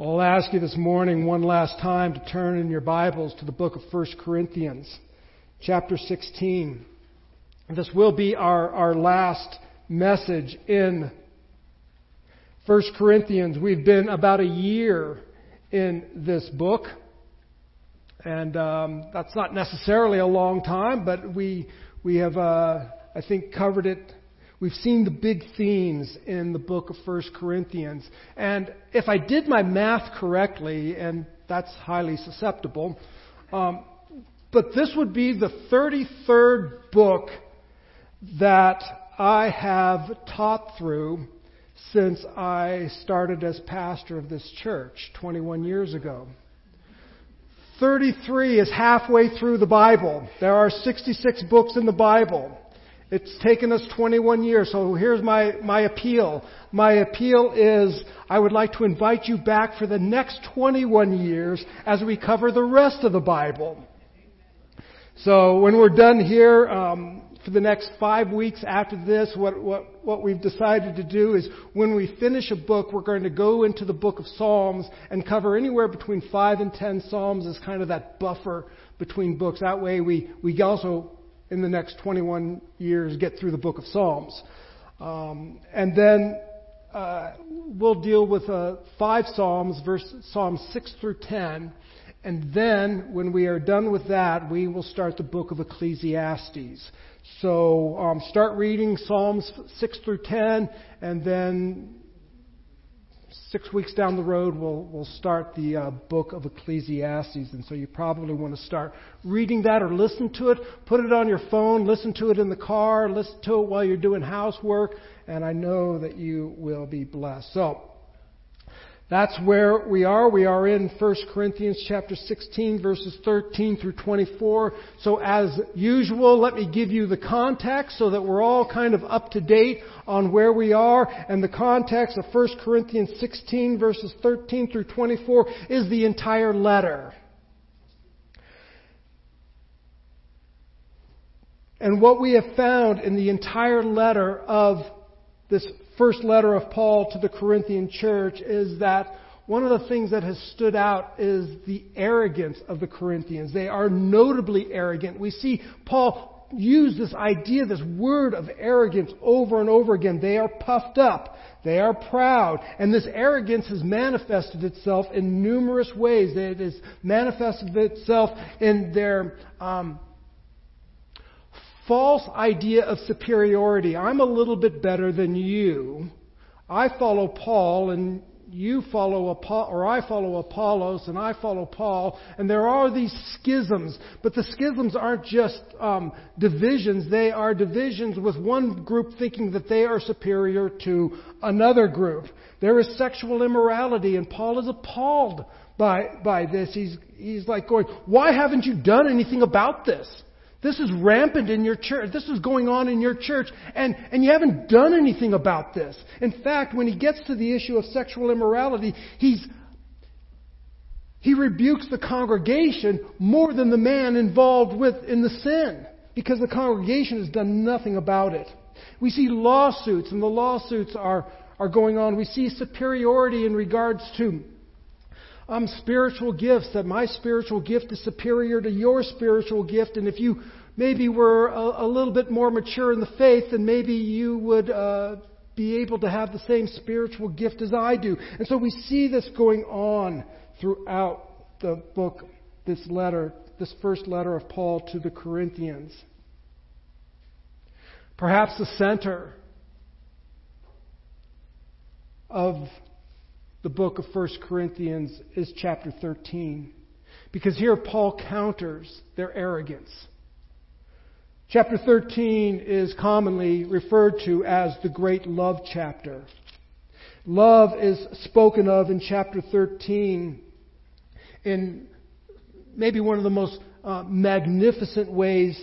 I'll ask you this morning one last time to turn in your Bibles to the book of 1 Corinthians, chapter 16. This will be our, our last message in 1 Corinthians. We've been about a year in this book, and um, that's not necessarily a long time, but we, we have, uh, I think, covered it We've seen the big themes in the book of 1 Corinthians. And if I did my math correctly, and that's highly susceptible, um, but this would be the 33rd book that I have taught through since I started as pastor of this church 21 years ago. 33 is halfway through the Bible. There are 66 books in the Bible. It's taken us 21 years, so here's my, my appeal. My appeal is I would like to invite you back for the next 21 years as we cover the rest of the Bible. So when we're done here, um, for the next five weeks after this, what, what, what we've decided to do is when we finish a book, we're going to go into the book of Psalms and cover anywhere between five and ten Psalms as kind of that buffer between books. That way we, we also in the next 21 years get through the book of Psalms. Um, and then uh, we'll deal with uh, five Psalms, verse Psalms 6 through 10. And then, when we are done with that, we will start the book of Ecclesiastes. So, um, start reading Psalms 6 through 10, and then six weeks down the road, we'll, we'll start the uh, book of Ecclesiastes. And so you probably want to start reading that or listen to it. Put it on your phone, listen to it in the car, listen to it while you're doing housework, and I know that you will be blessed. So, that's where we are. We are in 1 Corinthians chapter 16 verses 13 through 24. So as usual, let me give you the context so that we're all kind of up to date on where we are. And the context of 1 Corinthians 16 verses 13 through 24 is the entire letter. And what we have found in the entire letter of this first letter of Paul to the Corinthian church is that one of the things that has stood out is the arrogance of the Corinthians. They are notably arrogant. We see Paul use this idea, this word of arrogance over and over again. They are puffed up. They are proud. And this arrogance has manifested itself in numerous ways. It has manifested itself in their um, false idea of superiority. I'm a little bit better than you. I follow Paul and you follow Apollo, or I follow Apollos and I follow Paul, and there are these schisms, but the schisms aren't just um, divisions, they are divisions with one group thinking that they are superior to another group. There is sexual immorality, and Paul is appalled by, by this. He's, he's like going, why haven't you done anything about this? This is rampant in your church. This is going on in your church, and, and you haven't done anything about this. In fact, when he gets to the issue of sexual immorality, he's, he rebukes the congregation more than the man involved with in the sin, because the congregation has done nothing about it. We see lawsuits, and the lawsuits are, are going on. We see superiority in regards to um, spiritual gifts, that my spiritual gift is superior to your spiritual gift. And if you maybe were a, a little bit more mature in the faith, then maybe you would uh, be able to have the same spiritual gift as I do. And so we see this going on throughout the book, this letter, this first letter of Paul to the Corinthians. Perhaps the center of the book of 1 Corinthians is chapter 13. Because here Paul counters their arrogance. Chapter 13 is commonly referred to as the great love chapter. Love is spoken of in chapter 13 in maybe one of the most uh, magnificent ways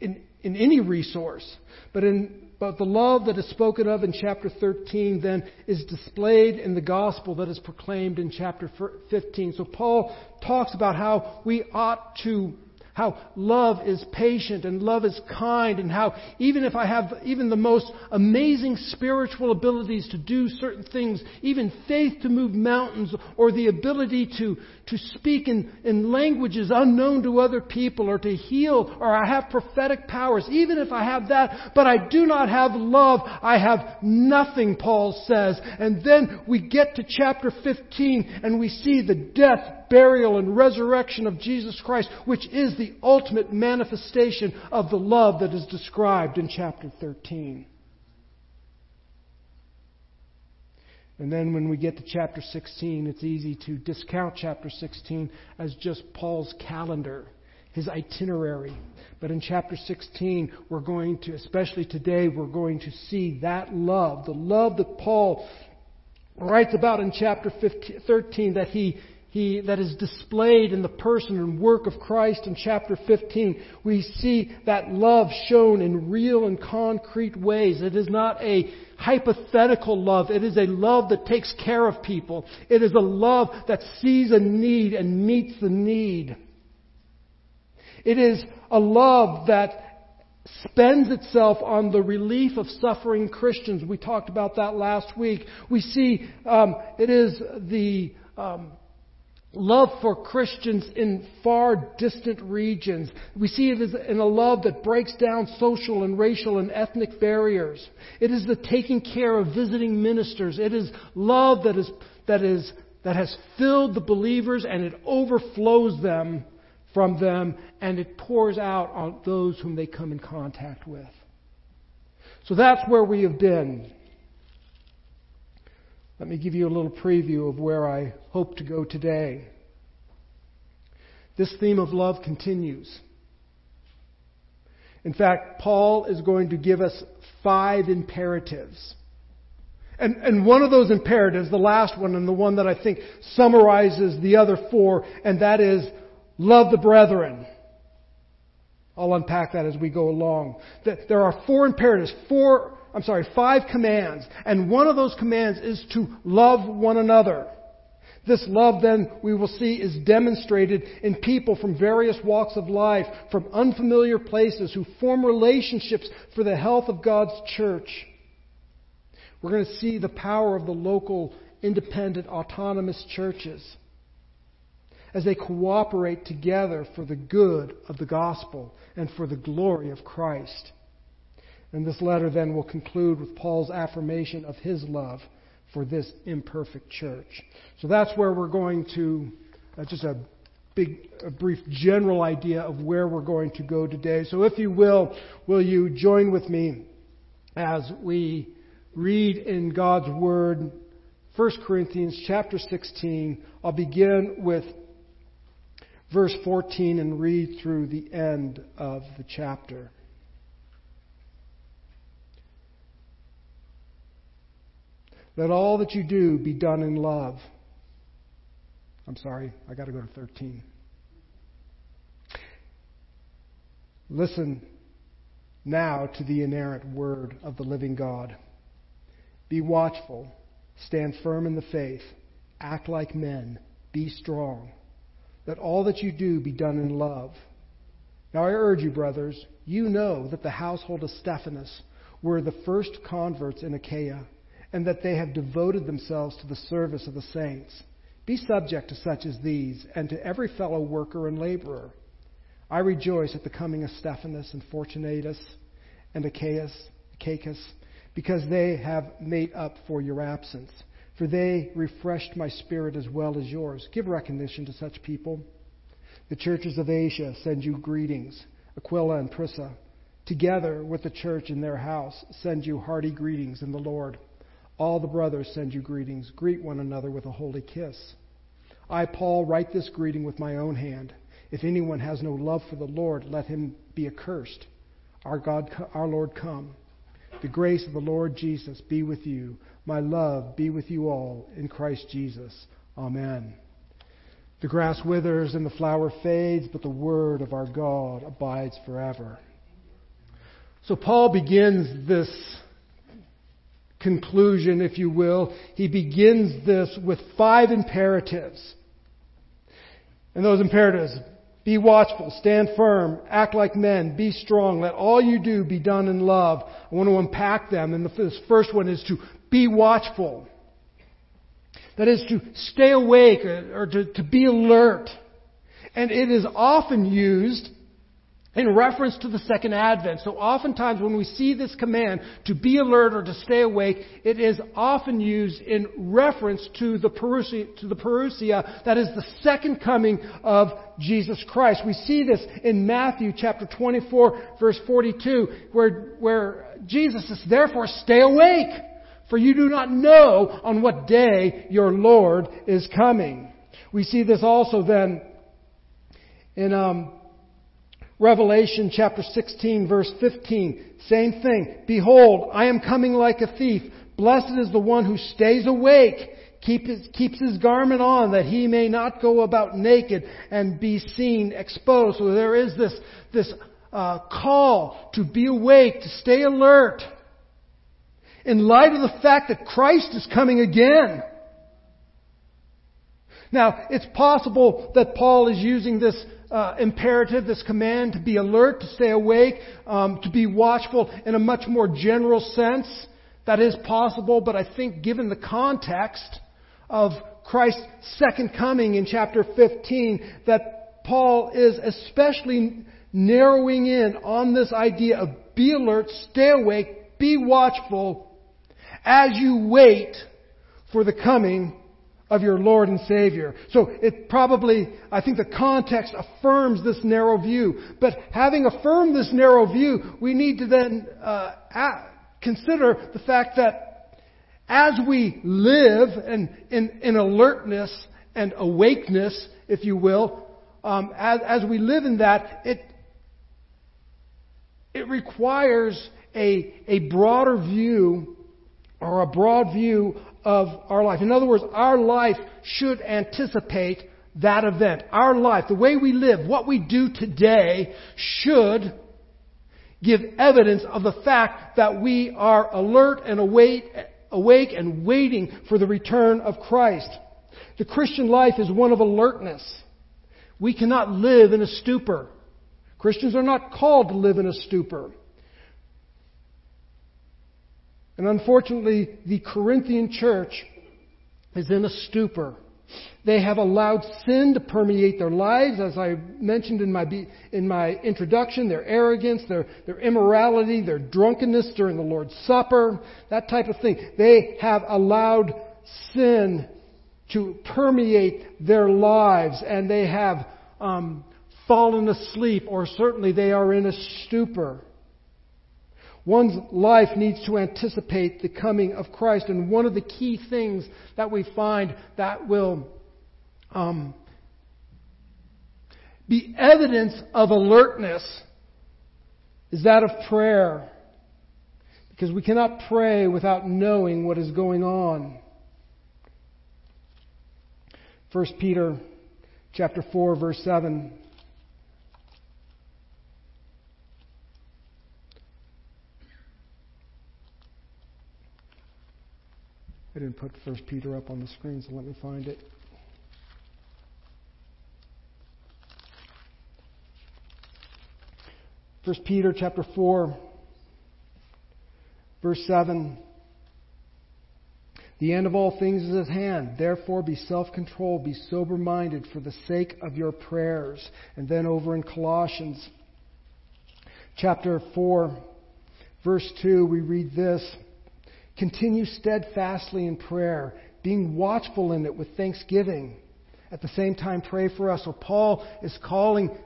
in, in any resource. But in but the love that is spoken of in chapter 13 then is displayed in the gospel that is proclaimed in chapter 15. So Paul talks about how we ought to how love is patient and love is kind and how even if I have even the most amazing spiritual abilities to do certain things, even faith to move mountains or the ability to, to speak in, in languages unknown to other people or to heal or I have prophetic powers, even if I have that, but I do not have love, I have nothing, Paul says. And then we get to chapter 15 and we see the death, burial, and resurrection of Jesus Christ, which is the ultimate manifestation of the love that is described in chapter 13. And then when we get to chapter 16, it's easy to discount chapter 16 as just Paul's calendar, his itinerary. But in chapter 16, we're going to, especially today, we're going to see that love, the love that Paul writes about in chapter 15, 13 that he, he, that is displayed in the person and work of Christ in chapter 15. We see that love shown in real and concrete ways. It is not a hypothetical love. It is a love that takes care of people. It is a love that sees a need and meets the need. It is a love that spends itself on the relief of suffering Christians. We talked about that last week. We see um, it is the um, love for Christians in far distant regions. We see it as in a love that breaks down social and racial and ethnic barriers. It is the taking care of visiting ministers. It is love that is that is that has filled the believers and it overflows them from them and it pours out on those whom they come in contact with. So that's where we have been. Let me give you a little preview of where I hope to go today. This theme of love continues. In fact, Paul is going to give us five imperatives. And, and one of those imperatives, the last one and the one that I think summarizes the other four, and that is Love the brethren. I'll unpack that as we go along. There are four imperatives, four, I'm sorry, five commands. And one of those commands is to love one another. This love, then, we will see, is demonstrated in people from various walks of life, from unfamiliar places, who form relationships for the health of God's church. We're going to see the power of the local, independent, autonomous churches as they cooperate together for the good of the gospel and for the glory of Christ. And this letter then will conclude with Paul's affirmation of his love for this imperfect church. So that's where we're going to, uh, just a big, a brief general idea of where we're going to go today. So if you will, will you join with me as we read in God's Word 1 Corinthians chapter 16. I'll begin with verse 14 and read through the end of the chapter. Let all that you do be done in love. I'm sorry, I got to go to 13. Listen now to the inerrant word of the living God. Be watchful, stand firm in the faith, act like men, be strong. Let all that you do be done in love. Now I urge you, brothers, you know that the household of Stephanas were the first converts in Achaia, and that they have devoted themselves to the service of the saints. Be subject to such as these, and to every fellow worker and laborer. I rejoice at the coming of Stephanas and Fortunatus and Achaeus, Achaicus, because they have made up for your absence for they refreshed my spirit as well as yours. Give recognition to such people. The churches of Asia send you greetings. Aquila and Prisca, together with the church in their house, send you hearty greetings in the Lord. All the brothers send you greetings. Greet one another with a holy kiss. I, Paul, write this greeting with my own hand. If anyone has no love for the Lord, let him be accursed. Our God, our Lord, come. The grace of the Lord Jesus be with you. My love be with you all in Christ Jesus. Amen. The grass withers and the flower fades, but the word of our God abides forever. So Paul begins this conclusion, if you will. He begins this with five imperatives. And those imperatives Be watchful, stand firm, act like men, be strong, let all you do be done in love. I want to unpack them, and the first one is to be watchful. That is to stay awake uh, or to, to be alert. And it is often used in reference to the second advent. So oftentimes when we see this command to be alert or to stay awake, it is often used in reference to the parousia, to the parousia that is the second coming of Jesus Christ. We see this in Matthew chapter 24 verse 42 where, where Jesus says, therefore stay awake for you do not know on what day your Lord is coming. We see this also then in um, Revelation chapter 16 verse 15. Same thing. Behold, I am coming like a thief. Blessed is the one who stays awake, keep his, keeps his garment on that he may not go about naked and be seen exposed. So there is this, this uh, call to be awake, to stay alert in light of the fact that Christ is coming again. Now, it's possible that Paul is using this uh, imperative, this command to be alert, to stay awake, um, to be watchful in a much more general sense. That is possible, but I think given the context of Christ's second coming in chapter 15, that Paul is especially narrowing in on this idea of be alert, stay awake, be watchful, as you wait for the coming of your Lord and Savior. So it probably, I think the context affirms this narrow view. But having affirmed this narrow view, we need to then uh, consider the fact that as we live in, in, in alertness and awakeness, if you will, um, as, as we live in that, it, it requires a, a broader view or a broad view of our life. In other words, our life should anticipate that event. Our life, the way we live, what we do today should give evidence of the fact that we are alert and awake, awake and waiting for the return of Christ. The Christian life is one of alertness. We cannot live in a stupor. Christians are not called to live in a stupor. And unfortunately, the Corinthian church is in a stupor. They have allowed sin to permeate their lives, as I mentioned in my, in my introduction, their arrogance, their, their immorality, their drunkenness during the Lord's Supper, that type of thing. They have allowed sin to permeate their lives, and they have um, fallen asleep, or certainly they are in a stupor. One's life needs to anticipate the coming of Christ. And one of the key things that we find that will um, be evidence of alertness is that of prayer. Because we cannot pray without knowing what is going on. 1 Peter chapter 4 verse 7 I didn't put First Peter up on the screen, so let me find it. First Peter chapter 4, verse 7. The end of all things is at hand. Therefore, be self controlled, be sober minded for the sake of your prayers. And then over in Colossians chapter 4, verse 2, we read this. Continue steadfastly in prayer, being watchful in it with thanksgiving. At the same time, pray for us. So, Paul is calling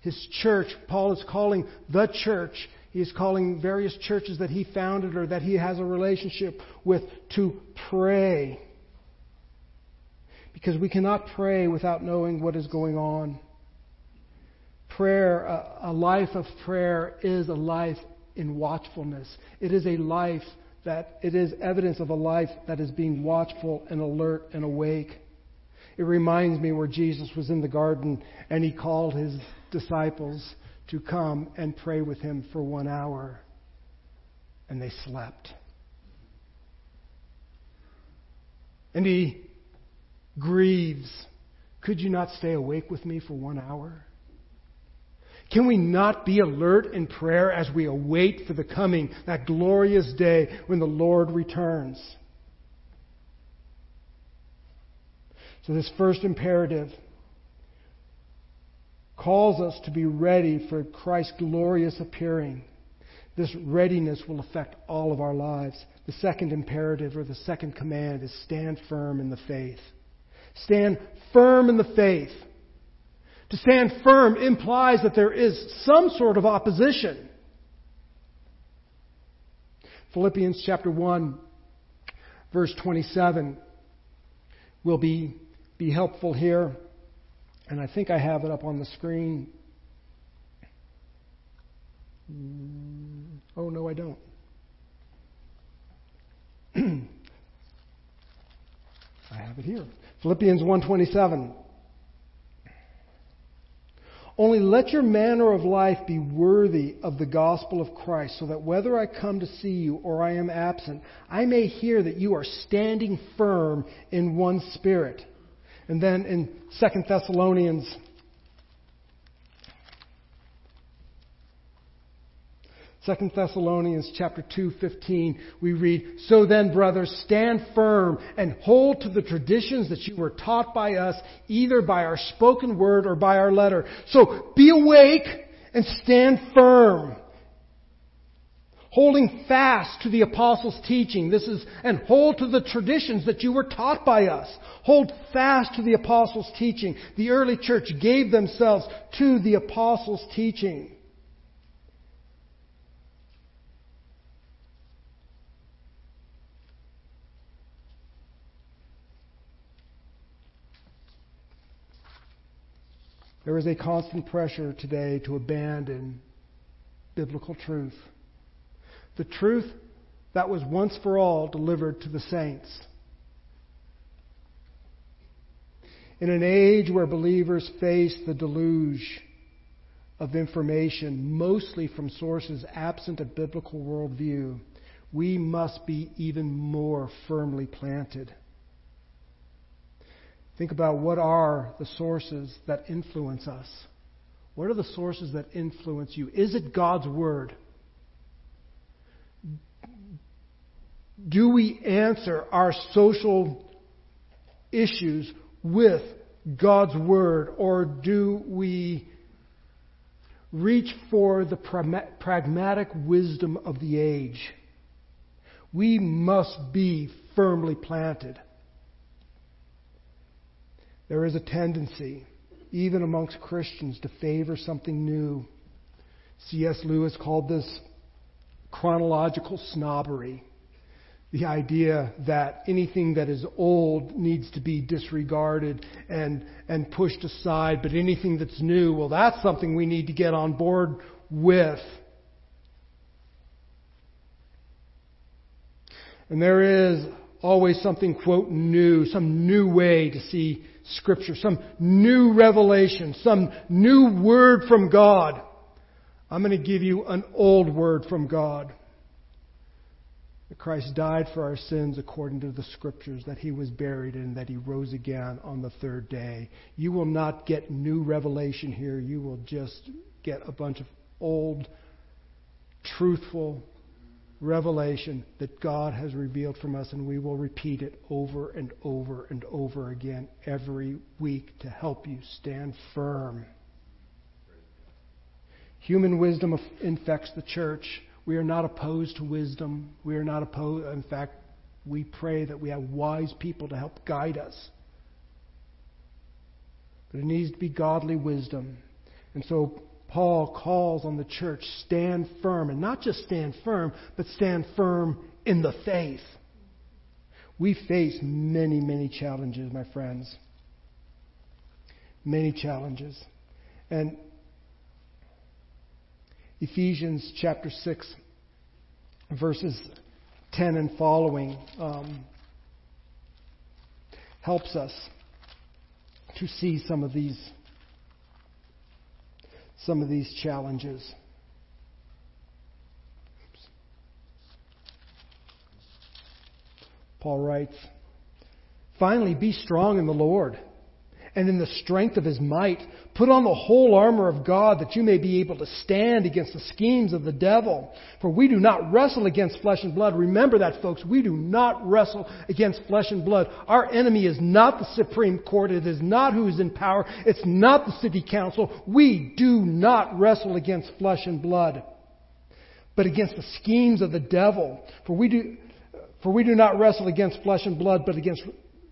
his church, Paul is calling the church, he is calling various churches that he founded or that he has a relationship with to pray. Because we cannot pray without knowing what is going on. Prayer, a, a life of prayer, is a life in watchfulness. It is a life that it is evidence of a life that is being watchful and alert and awake. It reminds me where Jesus was in the garden and he called his disciples to come and pray with him for one hour. And they slept. And he grieves. Could you not stay awake with me for one hour? Can we not be alert in prayer as we await for the coming, that glorious day when the Lord returns? So, this first imperative calls us to be ready for Christ's glorious appearing. This readiness will affect all of our lives. The second imperative or the second command is stand firm in the faith. Stand firm in the faith. To stand firm implies that there is some sort of opposition. Philippians chapter 1, verse 27 will be, be helpful here. And I think I have it up on the screen. Mm, oh, no, I don't. I have it here. Philippians 1:27 Only let your manner of life be worthy of the gospel of Christ, so that whether I come to see you or I am absent, I may hear that you are standing firm in one spirit. And then in 2 Thessalonians 2 Thessalonians chapter 2:15 we read so then brothers stand firm and hold to the traditions that you were taught by us either by our spoken word or by our letter. So be awake and stand firm holding fast to the apostles teaching. This is and hold to the traditions that you were taught by us. Hold fast to the apostles teaching. The early church gave themselves to the apostles teaching There is a constant pressure today to abandon biblical truth. The truth that was once for all delivered to the saints. In an age where believers face the deluge of information, mostly from sources absent a biblical worldview, we must be even more firmly planted. Think about what are the sources that influence us. What are the sources that influence you? Is it God's Word? Do we answer our social issues with God's Word, or do we reach for the pragmatic wisdom of the age? We must be firmly planted. There is a tendency, even amongst Christians, to favor something new. C.S. Lewis called this chronological snobbery. The idea that anything that is old needs to be disregarded and, and pushed aside, but anything that's new, well, that's something we need to get on board with. And there is always something, quote, new, some new way to see Scripture, some new revelation, some new word from God. I'm going to give you an old word from God. That Christ died for our sins according to the Scriptures, that He was buried and that He rose again on the third day. You will not get new revelation here. You will just get a bunch of old, truthful revelation that God has revealed from us, and we will repeat it over and over and over again every week to help you stand firm. Human wisdom infects the church. We are not opposed to wisdom. We are not opposed. In fact, we pray that we have wise people to help guide us. But it needs to be godly wisdom. And so Paul calls on the church stand firm, and not just stand firm, but stand firm in the faith. We face many, many challenges, my friends. Many challenges. And Ephesians chapter 6, verses 10 and following, um, helps us to see some of these some of these challenges. Paul writes, Finally, be strong in the Lord and in the strength of his might. Put on the whole armor of God that you may be able to stand against the schemes of the devil. For we do not wrestle against flesh and blood. Remember that, folks. We do not wrestle against flesh and blood. Our enemy is not the Supreme Court. It is not who is in power. It's not the city council. We do not wrestle against flesh and blood, but against the schemes of the devil. For we do, for we do not wrestle against flesh and blood, but against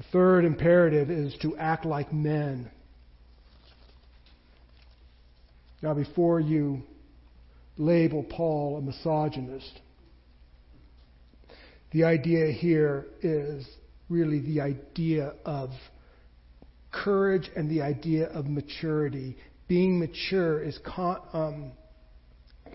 The third imperative is to act like men. Now, before you label Paul a misogynist, the idea here is really the idea of courage and the idea of maturity. Being mature is con- um,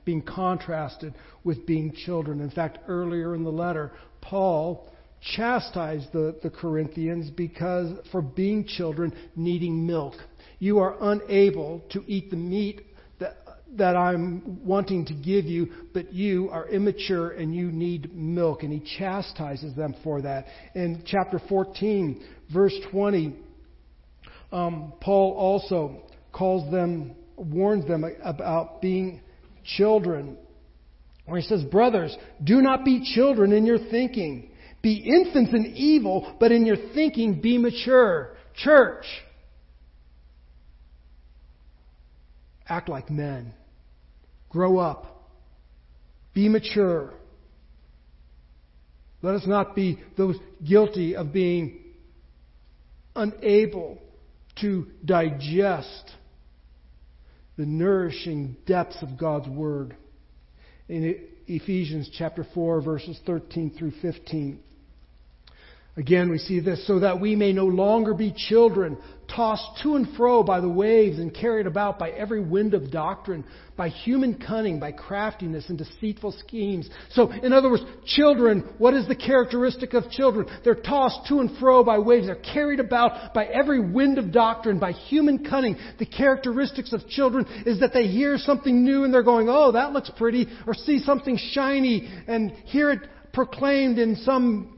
being contrasted with being children. In fact, earlier in the letter, Paul chastised the, the Corinthians because for being children needing milk. You are unable to eat the meat that, that I'm wanting to give you, but you are immature and you need milk. And he chastises them for that. In chapter 14, verse 20, um, Paul also calls them, warns them about being children. Where he says, Brothers, do not be children in your thinking be infants in evil, but in your thinking be mature. Church, act like men. Grow up. Be mature. Let us not be those guilty of being unable to digest the nourishing depths of God's Word. In Ephesians chapter 4, verses 13 through 15. Again, we see this so that we may no longer be children, tossed to and fro by the waves and carried about by every wind of doctrine, by human cunning, by craftiness and deceitful schemes. So, in other words, children, what is the characteristic of children? They're tossed to and fro by waves. They're carried about by every wind of doctrine, by human cunning. The characteristics of children is that they hear something new and they're going, oh, that looks pretty, or see something shiny and hear it proclaimed in some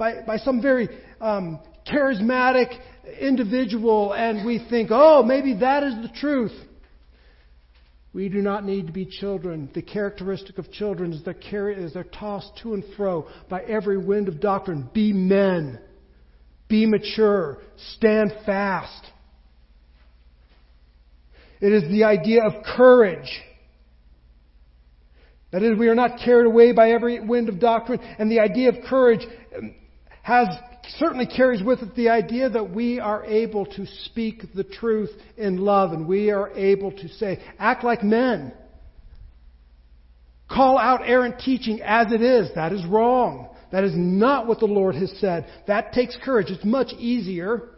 by, by some very um, charismatic individual and we think, oh, maybe that is the truth. We do not need to be children. The characteristic of children is they're, carried, is they're tossed to and fro by every wind of doctrine. Be men. Be mature. Stand fast. It is the idea of courage. That is, we are not carried away by every wind of doctrine. And the idea of courage has certainly carries with it the idea that we are able to speak the truth in love and we are able to say, act like men. Call out errant teaching as it is. That is wrong. That is not what the Lord has said. That takes courage. It's much easier,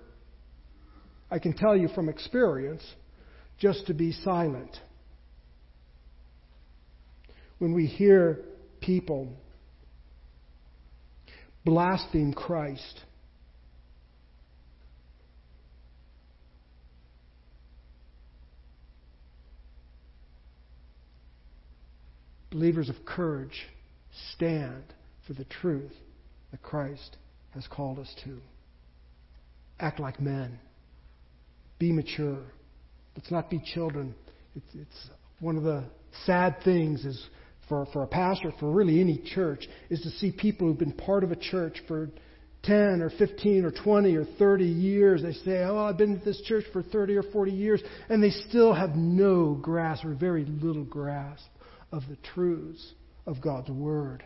I can tell you from experience, just to be silent. When we hear people blaspheme Christ. Believers of courage stand for the truth that Christ has called us to. Act like men. Be mature. Let's not be children. It's, it's one of the sad things is for, for a pastor, for really any church, is to see people who've been part of a church for 10 or 15 or 20 or 30 years. They say, Oh, I've been at this church for 30 or 40 years, and they still have no grasp or very little grasp of the truths of God's Word.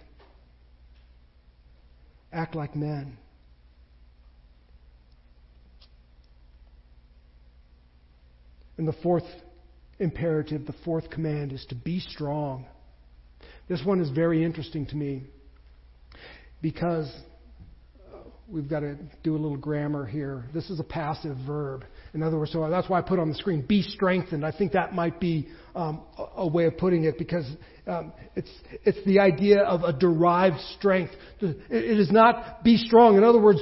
Act like men. And the fourth imperative, the fourth command, is to be strong. This one is very interesting to me because we've got to do a little grammar here. This is a passive verb. In other words, so that's why I put on the screen, be strengthened. I think that might be um, a way of putting it because um, it's, it's the idea of a derived strength. It is not be strong. In other words,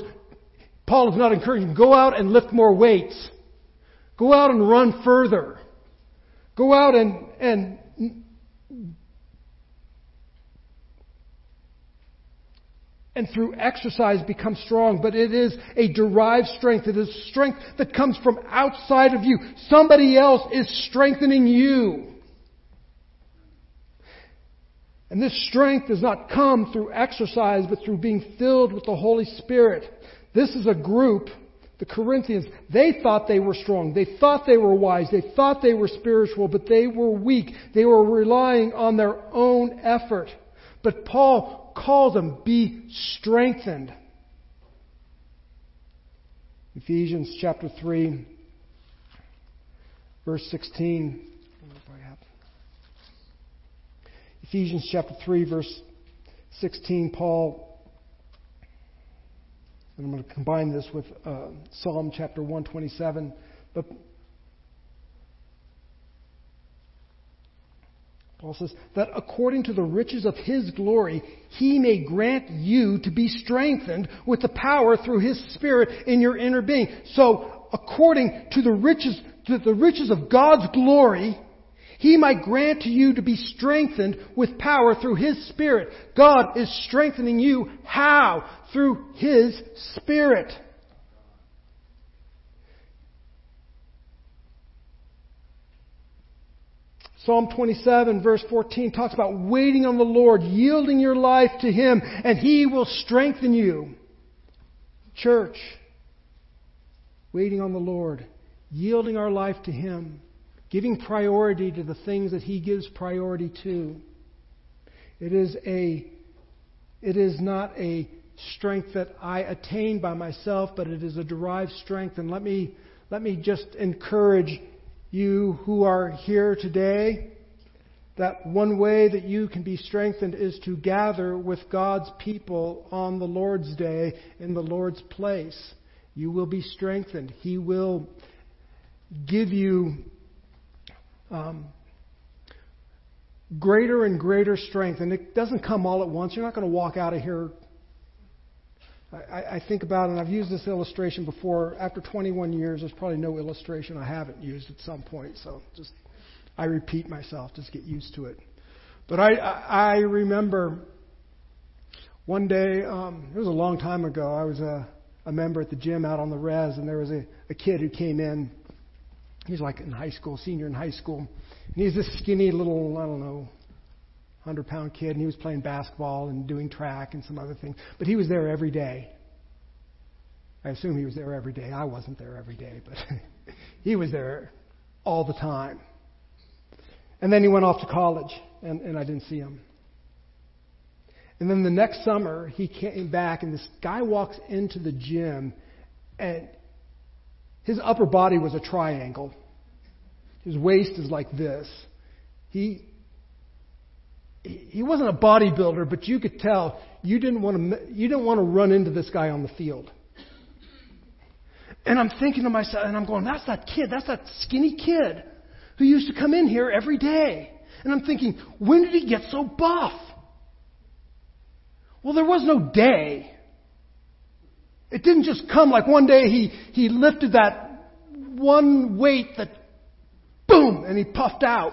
Paul is not encouraging, go out and lift more weights. Go out and run further. Go out and, and and through exercise become strong, but it is a derived strength. It is strength that comes from outside of you. Somebody else is strengthening you. And this strength does not come through exercise, but through being filled with the Holy Spirit. This is a group, the Corinthians, they thought they were strong. They thought they were wise. They thought they were spiritual, but they were weak. They were relying on their own effort. But Paul calls them, be strengthened. Ephesians chapter 3, verse 16. Ephesians chapter 3, verse 16, Paul, and I'm going to combine this with uh, Psalm chapter 127, but Paul says, that according to the riches of his glory, he may grant you to be strengthened with the power through his spirit in your inner being. So, according to the riches, to the riches of God's glory, he might grant to you to be strengthened with power through his spirit. God is strengthening you. How? Through his spirit. Psalm 27 verse 14 talks about waiting on the Lord, yielding your life to Him, and He will strengthen you. Church, waiting on the Lord, yielding our life to Him, giving priority to the things that He gives priority to. It is a, it is not a strength that I attain by myself, but it is a derived strength. And let me, let me just encourage you who are here today that one way that you can be strengthened is to gather with God's people on the Lord's day in the Lord's place. You will be strengthened. He will give you um, greater and greater strength. And it doesn't come all at once. You're not going to walk out of here I, I think about, and I've used this illustration before, after 21 years, there's probably no illustration I haven't used at some point. So just, I repeat myself, just get used to it. But I, I remember one day, um, it was a long time ago, I was a, a member at the gym out on the res, and there was a, a kid who came in. He was like in high school, senior in high school. And he's this skinny little, I don't know, 100 pound kid, and he was playing basketball and doing track and some other things. But he was there every day. I assume he was there every day. I wasn't there every day, but he was there all the time. And then he went off to college, and, and I didn't see him. And then the next summer, he came back, and this guy walks into the gym, and his upper body was a triangle. His waist is like this. He he wasn't a bodybuilder, but you could tell you didn't want to you didn't want to run into this guy on the field. And I'm thinking to myself, and I'm going, that's that kid, that's that skinny kid who used to come in here every day. And I'm thinking, when did he get so buff? Well, there was no day. It didn't just come like one day he, he lifted that one weight that, boom, and he puffed out.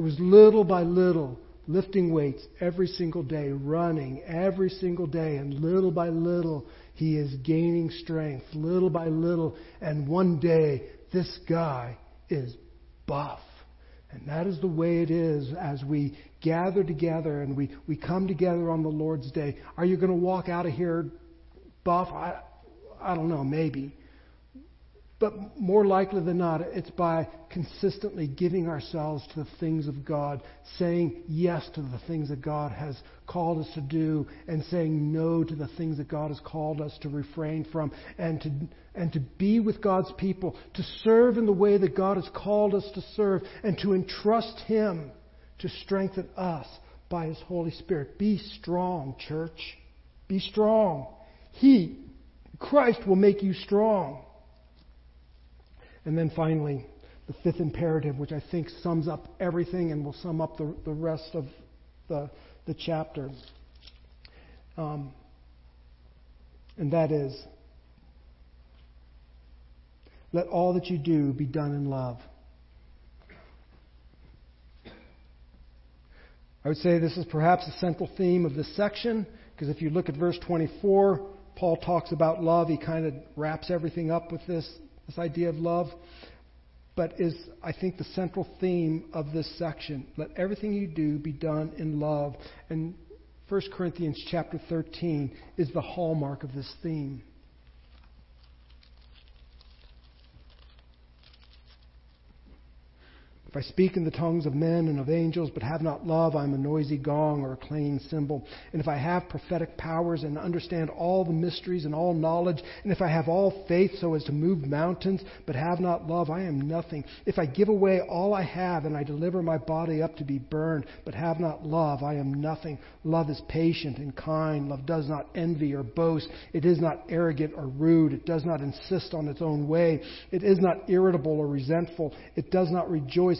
It was little by little, lifting weights every single day, running every single day, and little by little, he is gaining strength, little by little, and one day, this guy is buff. And that is the way it is as we gather together and we, we come together on the Lord's day. Are you going to walk out of here buff. I, I don't know, maybe. But more likely than not, it's by consistently giving ourselves to the things of God, saying yes to the things that God has called us to do, and saying no to the things that God has called us to refrain from, and to, and to be with God's people, to serve in the way that God has called us to serve, and to entrust Him to strengthen us by His Holy Spirit. Be strong, church. Be strong. He, Christ, will make you strong. And then finally, the fifth imperative, which I think sums up everything and will sum up the, the rest of the, the chapter. Um, and that is let all that you do be done in love. I would say this is perhaps a central theme of this section, because if you look at verse 24, Paul talks about love. He kind of wraps everything up with this, this idea of love, but is, I think, the central theme of this section. Let everything you do be done in love. And 1 Corinthians chapter 13 is the hallmark of this theme. If I speak in the tongues of men and of angels, but have not love, I am a noisy gong or a clanging cymbal. And if I have prophetic powers and understand all the mysteries and all knowledge, and if I have all faith so as to move mountains, but have not love, I am nothing. If I give away all I have and I deliver my body up to be burned, but have not love, I am nothing. Love is patient and kind. Love does not envy or boast. It is not arrogant or rude. It does not insist on its own way. It is not irritable or resentful. It does not rejoice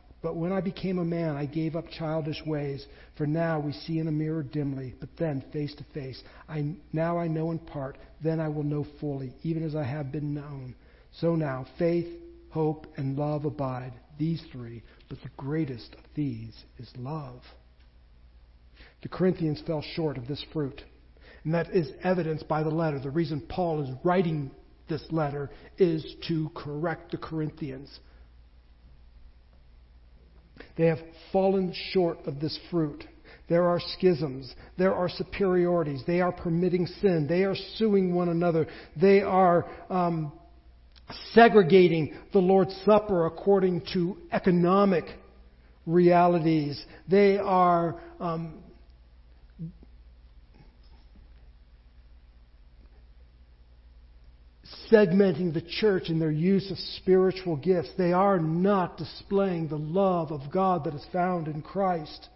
But when I became a man, I gave up childish ways. For now we see in a mirror dimly, but then face to face. I, now I know in part, then I will know fully, even as I have been known. So now, faith, hope, and love abide, these three, but the greatest of these is love. The Corinthians fell short of this fruit. And that is evidenced by the letter. The reason Paul is writing this letter is to correct the Corinthians they have fallen short of this fruit. There are schisms. There are superiorities. They are permitting sin. They are suing one another. They are um, segregating the Lord's Supper according to economic realities. They are um, segmenting the church in their use of spiritual gifts. They are not displaying the love of God that is found in Christ.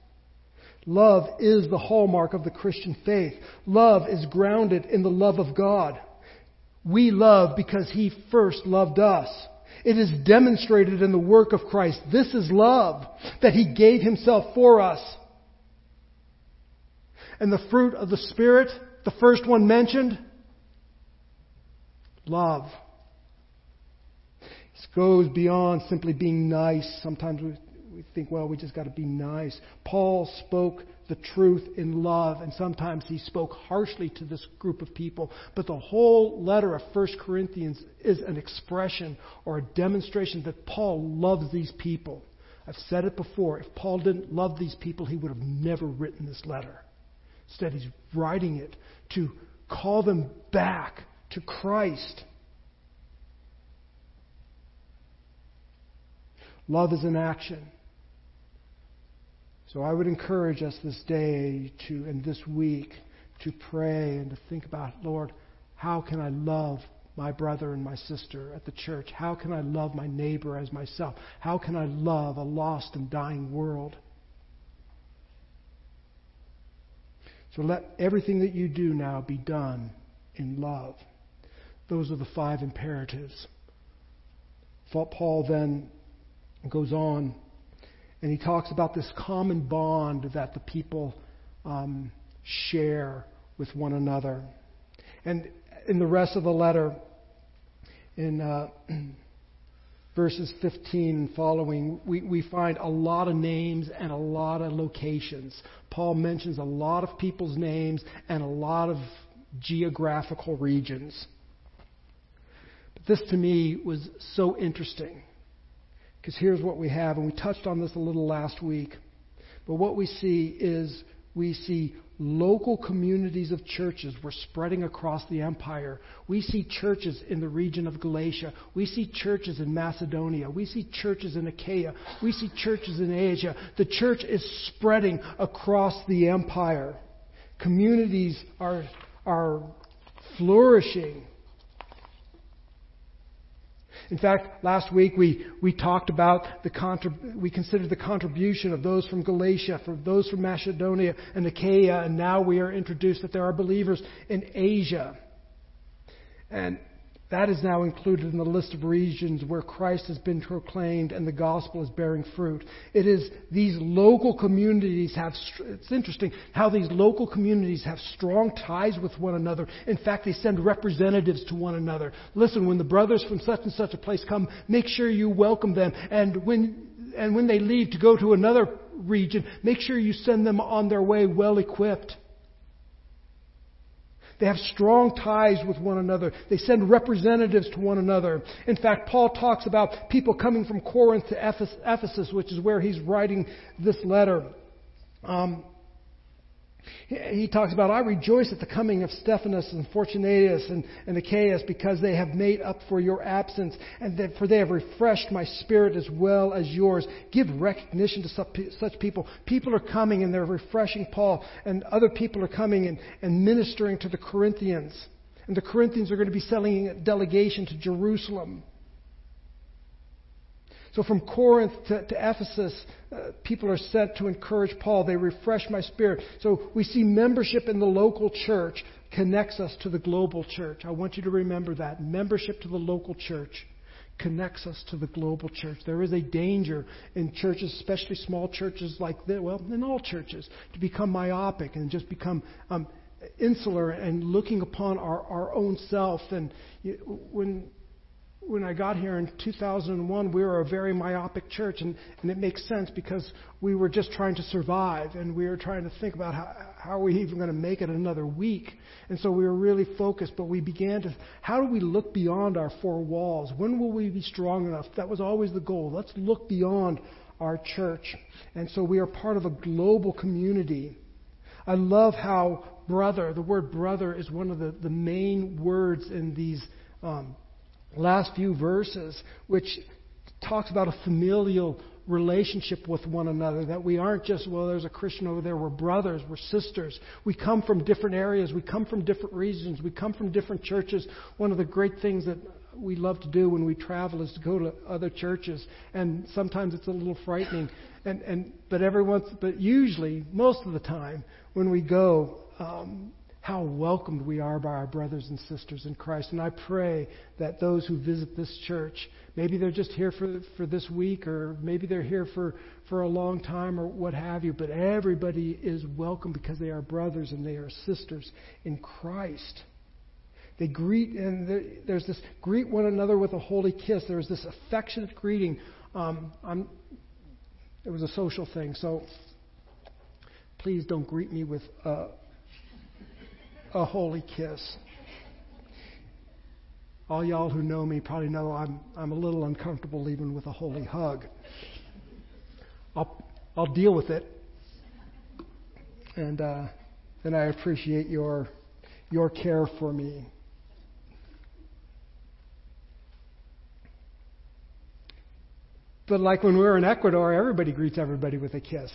Love is the hallmark of the Christian faith. Love is grounded in the love of God. We love because He first loved us. It is demonstrated in the work of Christ. This is love, that He gave Himself for us. And the fruit of the Spirit, the first one mentioned, love. This goes beyond simply being nice. Sometimes we, we think, well, we just got to be nice. Paul spoke the truth in love, and sometimes he spoke harshly to this group of people. But the whole letter of 1 Corinthians is an expression or a demonstration that Paul loves these people. I've said it before. If Paul didn't love these people, he would have never written this letter. Instead, he's writing it to call them back to Christ. Love is an action. So I would encourage us this day to and this week to pray and to think about, Lord, how can I love my brother and my sister at the church? How can I love my neighbor as myself? How can I love a lost and dying world? So let everything that you do now be done in love. Those are the five imperatives. Paul then goes on and he talks about this common bond that the people um, share with one another. And in the rest of the letter, in uh, verses 15 and following, we, we find a lot of names and a lot of locations. Paul mentions a lot of people's names and a lot of geographical regions. This to me was so interesting because here's what we have, and we touched on this a little last week. But what we see is we see local communities of churches were spreading across the empire. We see churches in the region of Galatia. We see churches in Macedonia. We see churches in Achaia. We see churches in Asia. The church is spreading across the empire. Communities are, are flourishing. In fact, last week we, we talked about the contrib- we considered the contribution of those from Galatia, from those from Macedonia and Achaia, and now we are introduced that there are believers in Asia. And that is now included in the list of regions where Christ has been proclaimed and the gospel is bearing fruit. It is these local communities have, it's interesting how these local communities have strong ties with one another. In fact, they send representatives to one another. Listen, when the brothers from such and such a place come, make sure you welcome them. And when, and when they leave to go to another region, make sure you send them on their way well equipped. They have strong ties with one another. They send representatives to one another. In fact, Paul talks about people coming from Corinth to Ephesus, which is where he's writing this letter. Um, he talks about, I rejoice at the coming of Stephanas and Fortunatus and, and Achaeus because they have made up for your absence and that, for they have refreshed my spirit as well as yours. Give recognition to such people. People are coming and they're refreshing Paul and other people are coming and, and ministering to the Corinthians. And the Corinthians are going to be sending a delegation to Jerusalem. So from Corinth to, to Ephesus, uh, people are sent to encourage Paul. They refresh my spirit. So we see membership in the local church connects us to the global church. I want you to remember that. Membership to the local church connects us to the global church. There is a danger in churches, especially small churches like this, well, in all churches, to become myopic and just become um, insular and looking upon our, our own self. And when when I got here in 2001, we were a very myopic church, and, and it makes sense because we were just trying to survive, and we were trying to think about how, how are we even going to make it another week. And so we were really focused, but we began to, how do we look beyond our four walls? When will we be strong enough? That was always the goal. Let's look beyond our church. And so we are part of a global community. I love how brother, the word brother is one of the, the main words in these um, last few verses, which talks about a familial relationship with one another. That we aren't just, well, there's a Christian over there. We're brothers, we're sisters. We come from different areas, we come from different regions, we come from different churches. One of the great things that we love to do when we travel is to go to other churches, and sometimes it's a little frightening. And, and but every once, but usually, most of the time, when we go, um, how welcomed we are by our brothers and sisters in Christ. And I pray that those who visit this church, maybe they're just here for, for this week, or maybe they're here for, for a long time, or what have you, but everybody is welcome because they are brothers and they are sisters in Christ. They greet, and there's this greet one another with a holy kiss. There's this affectionate greeting. Um, it was a social thing, so please don't greet me with. Uh, a holy kiss. All y'all who know me probably know I'm, I'm a little uncomfortable even with a holy hug. I'll, I'll deal with it. And, uh, and I appreciate your, your care for me. But like when we were in Ecuador, everybody greets everybody with a kiss.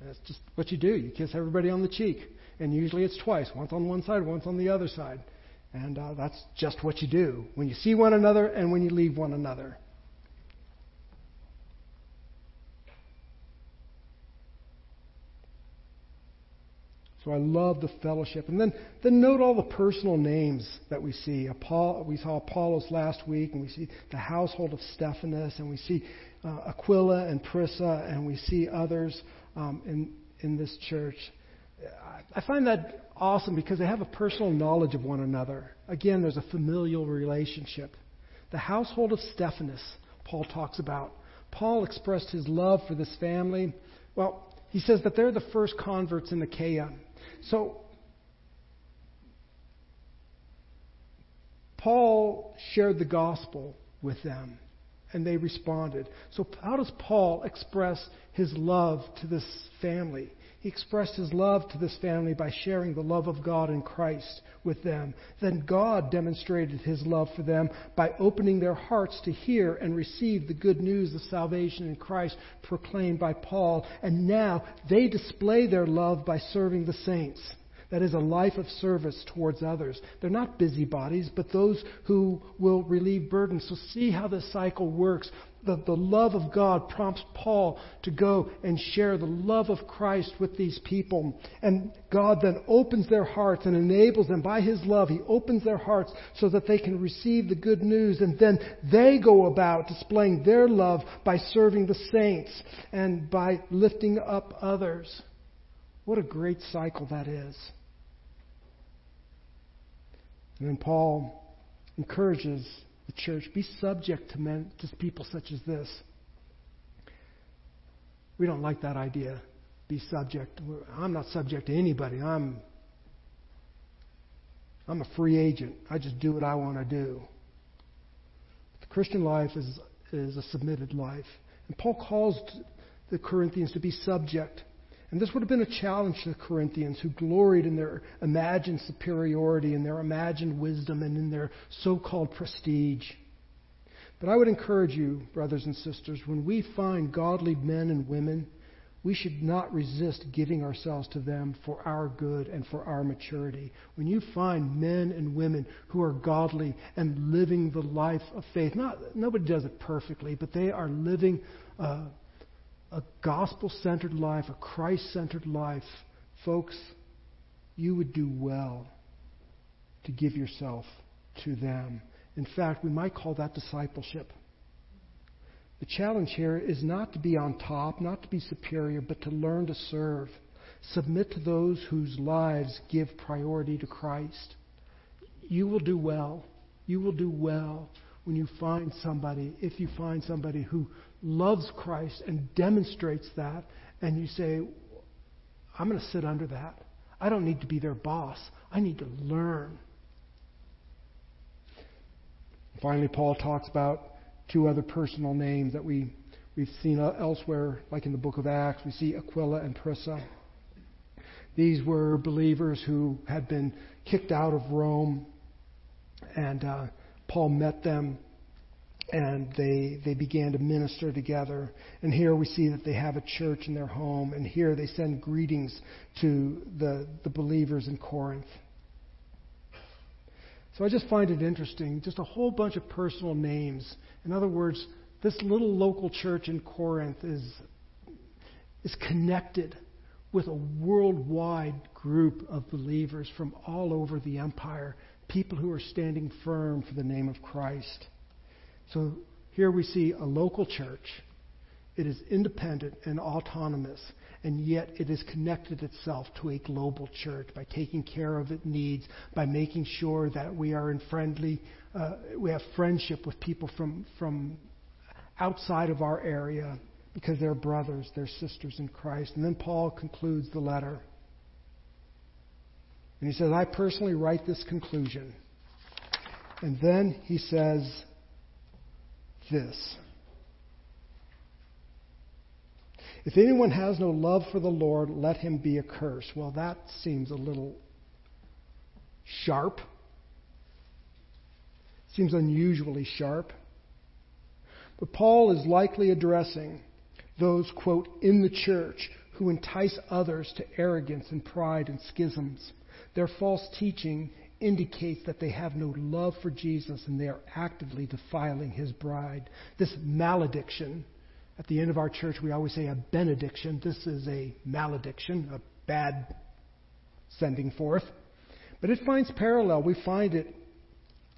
That's just what you do. You kiss everybody on the cheek and usually it's twice once on one side, once on the other side. And uh, that's just what you do when you see one another and when you leave one another. So I love the fellowship. And then, then note all the personal names that we see. We saw Apollos last week, and we see the household of Stephanas, and we see uh, Aquila and Prisca, and we see others um, in, in this church. I find that awesome because they have a personal knowledge of one another. Again, there's a familial relationship. The household of Stephanas, Paul talks about. Paul expressed his love for this family. Well, he says that they're the first converts in Achaia. So, Paul shared the gospel with them, and they responded. So, how does Paul express his love to this family? He expressed his love to this family by sharing the love of God in Christ with them. Then God demonstrated his love for them by opening their hearts to hear and receive the good news of salvation in Christ proclaimed by Paul. And now they display their love by serving the saints. That is a life of service towards others. They're not busybodies, but those who will relieve burdens. So see how this cycle works. The, the love of God prompts Paul to go and share the love of Christ with these people. And God then opens their hearts and enables them by His love. He opens their hearts so that they can receive the good news. And then they go about displaying their love by serving the saints and by lifting up others. What a great cycle that is. And then Paul encourages the church be subject to men, to people such as this. We don't like that idea. Be subject. I'm not subject to anybody. I'm I'm a free agent. I just do what I want to do. The Christian life is is a submitted life. And Paul calls the Corinthians to be subject and this would have been a challenge to the Corinthians who gloried in their imagined superiority, in their imagined wisdom, and in their so called prestige. But I would encourage you, brothers and sisters, when we find godly men and women, we should not resist giving ourselves to them for our good and for our maturity. When you find men and women who are godly and living the life of faith, not, nobody does it perfectly, but they are living uh, a gospel centered life, a Christ centered life, folks, you would do well to give yourself to them. In fact, we might call that discipleship. The challenge here is not to be on top, not to be superior, but to learn to serve. Submit to those whose lives give priority to Christ. You will do well. You will do well when you find somebody, if you find somebody who loves Christ and demonstrates that, and you say, I'm going to sit under that. I don't need to be their boss. I need to learn. Finally, Paul talks about two other personal names that we, we've seen elsewhere, like in the book of Acts. We see Aquila and Prisca. These were believers who had been kicked out of Rome, and uh, Paul met them and they, they began to minister together. And here we see that they have a church in their home, and here they send greetings to the, the believers in Corinth. So I just find it interesting, just a whole bunch of personal names. In other words, this little local church in Corinth is, is connected with a worldwide group of believers from all over the empire, people who are standing firm for the name of Christ. So here we see a local church. It is independent and autonomous, and yet it has connected itself to a global church by taking care of its needs, by making sure that we are in friendly, uh, we have friendship with people from, from outside of our area because they're brothers, they're sisters in Christ. And then Paul concludes the letter. And he says, I personally write this conclusion. And then he says, this. If anyone has no love for the Lord, let him be accursed. Well, that seems a little sharp. Seems unusually sharp. But Paul is likely addressing those, quote, in the church who entice others to arrogance and pride and schisms. Their false teaching indicates that they have no love for Jesus and they are actively defiling his bride. This malediction, at the end of our church, we always say a benediction. This is a malediction, a bad sending forth. But it finds parallel. We find it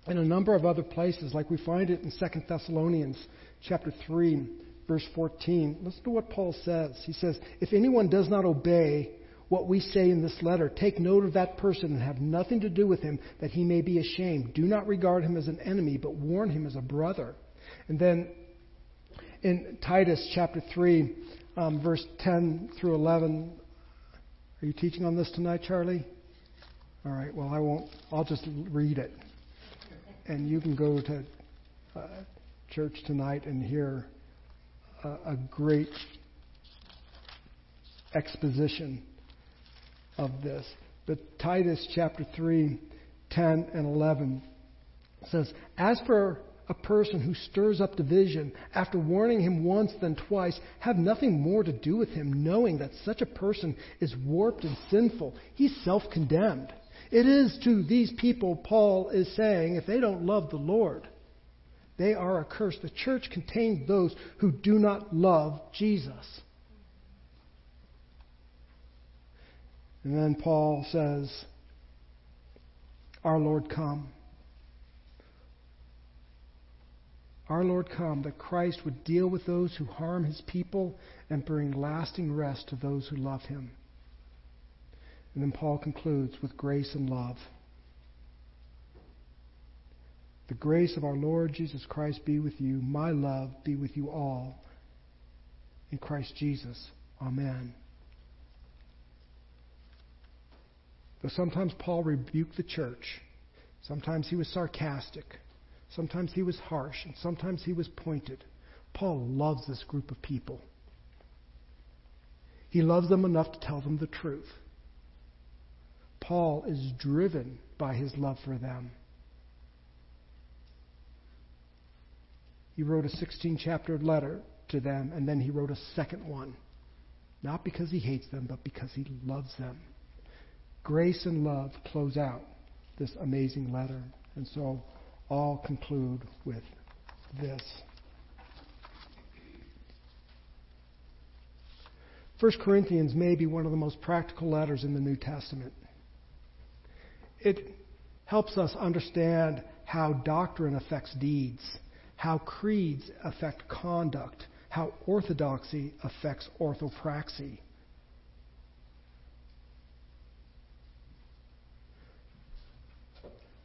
in a number of other places, like we find it in 2 Thessalonians chapter 3, verse 14. Listen to what Paul says. He says, If anyone does not obey what we say in this letter. Take note of that person and have nothing to do with him, that he may be ashamed. Do not regard him as an enemy, but warn him as a brother. And then in Titus chapter 3, um, verse 10 through 11. Are you teaching on this tonight, Charlie? All right, well, I won't. I'll just read it. And you can go to uh, church tonight and hear a, a great exposition of this. But Titus chapter 3, 10 and 11 says, As for a person who stirs up division, after warning him once, then twice, have nothing more to do with him, knowing that such a person is warped and sinful. He's self condemned. It is to these people, Paul is saying, if they don't love the Lord, they are accursed. The church contains those who do not love Jesus. And then Paul says, Our Lord come. Our Lord come, that Christ would deal with those who harm his people and bring lasting rest to those who love him. And then Paul concludes with grace and love. The grace of our Lord Jesus Christ be with you. My love be with you all. In Christ Jesus. Amen. Though sometimes Paul rebuked the church, sometimes he was sarcastic, sometimes he was harsh, and sometimes he was pointed. Paul loves this group of people. He loves them enough to tell them the truth. Paul is driven by his love for them. He wrote a 16 chapter letter to them, and then he wrote a second one. Not because he hates them, but because he loves them. Grace and love close out this amazing letter. And so I'll conclude with this. 1 Corinthians may be one of the most practical letters in the New Testament. It helps us understand how doctrine affects deeds, how creeds affect conduct, how orthodoxy affects orthopraxy.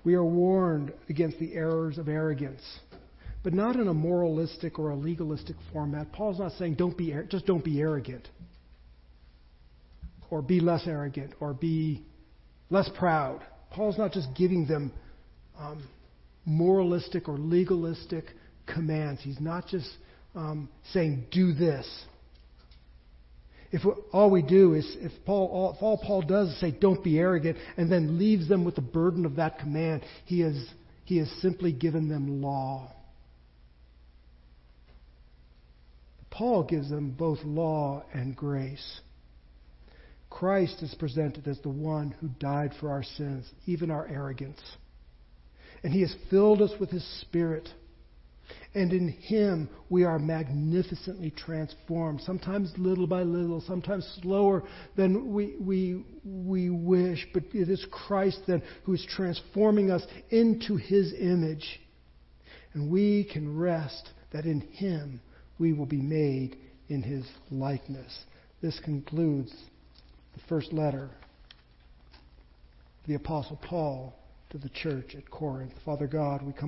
We are warned against the errors of arrogance, but not in a moralistic or a legalistic format. Paul's not saying don't be just don't be arrogant, or be less arrogant, or be less proud. Paul's not just giving them um, moralistic or legalistic commands. He's not just um, saying do this if all we do is, if, Paul, if all Paul does is say, don't be arrogant, and then leaves them with the burden of that command, he has, he has simply given them law. Paul gives them both law and grace. Christ is presented as the one who died for our sins, even our arrogance. And he has filled us with his Spirit and in Him, we are magnificently transformed, sometimes little by little, sometimes slower than we, we, we wish. But it is Christ then who is transforming us into His image. And we can rest that in Him we will be made in His likeness. This concludes the first letter of the Apostle Paul to the church at Corinth. Father God, we come.